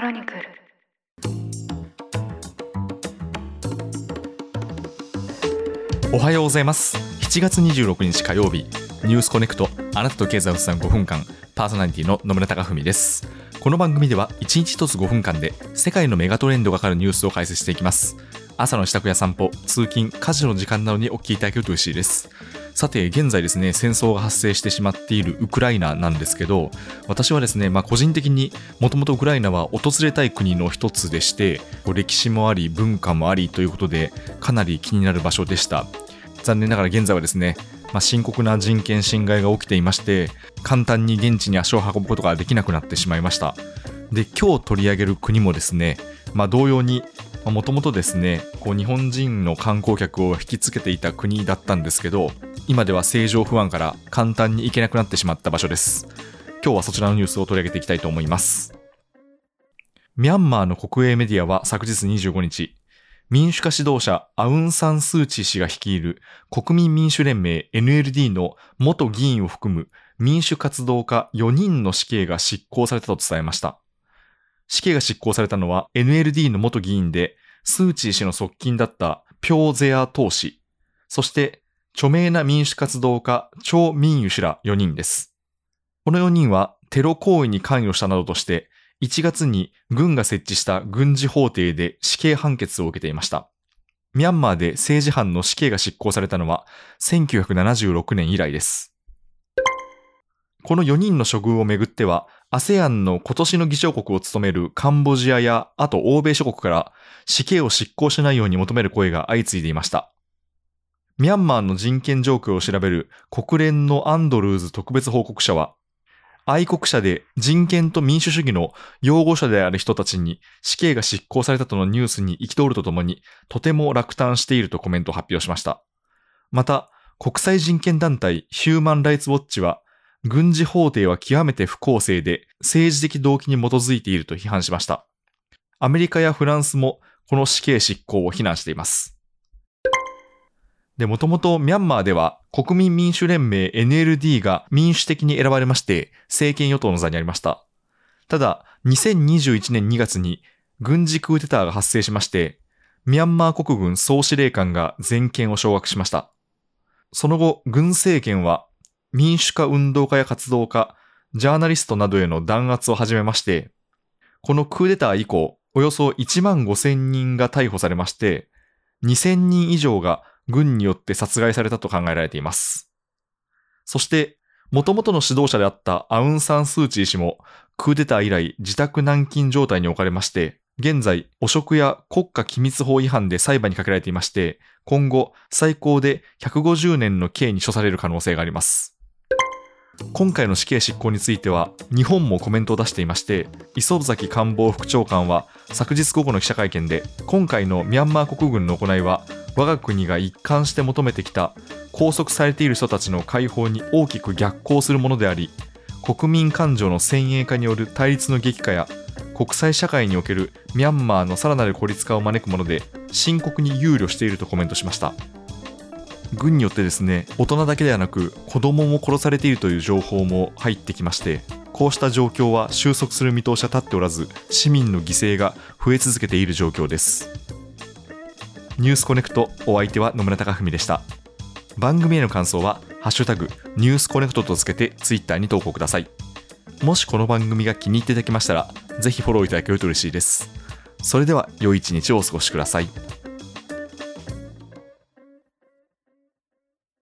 クロニクル。おはようございます。7月26日火曜日。ニュースコネクト。あなたと経済をつなぐ5分間。パーソナリティの野村貴文です。この番組では1日1つ5分間で世界のメガトレンドがかかるニュースを解説していきます。朝の支度や散歩通勤家事の時間などにお聞きいただけると嬉しいです。さて現在ですね戦争が発生してしまっているウクライナなんですけど私はですね、まあ、個人的にもともとウクライナは訪れたい国の一つでして歴史もあり文化もありということでかなり気になる場所でした。残念ながら現在はですね、まあ、深刻な人権侵害が起きていまして簡単に現地に足を運ぶことができなくなってしまいました。で今日取り上げる国もですね、まあ、同様にもともとですねこう日本人の観光客を引きつけていた国だったんですけど今では政情不安から簡単に行けなくなってしまった場所です。今日はそちらのニュースを取り上げていきたいと思います。ミャンマーの国営メディアは昨日25日民主化指導者アウン・サン・スー・チー氏が率いる国民民主連盟 NLD の元議員を含む民主活動家4人の死刑が執行されたと伝えました。死刑が執行されたのは NLD の元議員でスー・チー氏の側近だったピョーゼア・トー氏、そして著名な民主活動家チョ・ミンユ氏ら4人です。この4人はテロ行為に関与したなどとして1月に軍が設置した軍事法廷で死刑判決を受けていました。ミャンマーで政治犯の死刑が執行されたのは1976年以来です。この4人の処遇をめぐっては、ASEAN の今年の議長国を務めるカンボジアや、あと欧米諸国から死刑を執行しないように求める声が相次いでいました。ミャンマーの人権状況を調べる国連のアンドルーズ特別報告者は、愛国者で人権と民主主義の擁護者である人たちに死刑が執行されたとのニュースに憤るとともに、とても落胆しているとコメントを発表しました。また、国際人権団体ヒューマン・ライツ・ウォッチは、軍事法廷は極めて不公正で政治的動機に基づいていると批判しました。アメリカやフランスもこの死刑執行を非難しています。で、もともとミャンマーでは国民民主連盟 NLD が民主的に選ばれまして政権与党の座にありました。ただ、2021年2月に軍事クーデターが発生しまして、ミャンマー国軍総司令官が全権を掌握しました。その後、軍政権は民主化運動家や活動家、ジャーナリストなどへの弾圧を始めまして、このクーデター以降、およそ1万5千人が逮捕されまして、2000人以上が軍によって殺害されたと考えられています。そして、元々の指導者であったアウン・サン・スー・チー氏も、クーデター以来自宅軟禁状態に置かれまして、現在、汚職や国家機密法違反で裁判にかけられていまして、今後、最高で150年の刑に処される可能性があります。今回の死刑執行については日本もコメントを出していまして磯崎官房副長官は昨日午後の記者会見で今回のミャンマー国軍の行いは我が国が一貫して求めてきた拘束されている人たちの解放に大きく逆行するものであり国民感情の先鋭化による対立の激化や国際社会におけるミャンマーのさらなる孤立化を招くもので深刻に憂慮しているとコメントしました。軍によってですね大人だけではなく子供も殺されているという情報も入ってきましてこうした状況は収束する見通しは立っておらず市民の犠牲が増え続けている状況です。ニュースコネクトお相手は野村貴文でした。番組への感想はハッシュタグニュースコネクトとつけてツイッターに投稿ください。もしこの番組が気に入っていただけましたらぜひフォローいただけると嬉しいです。それでは良い一日をお過ごしください。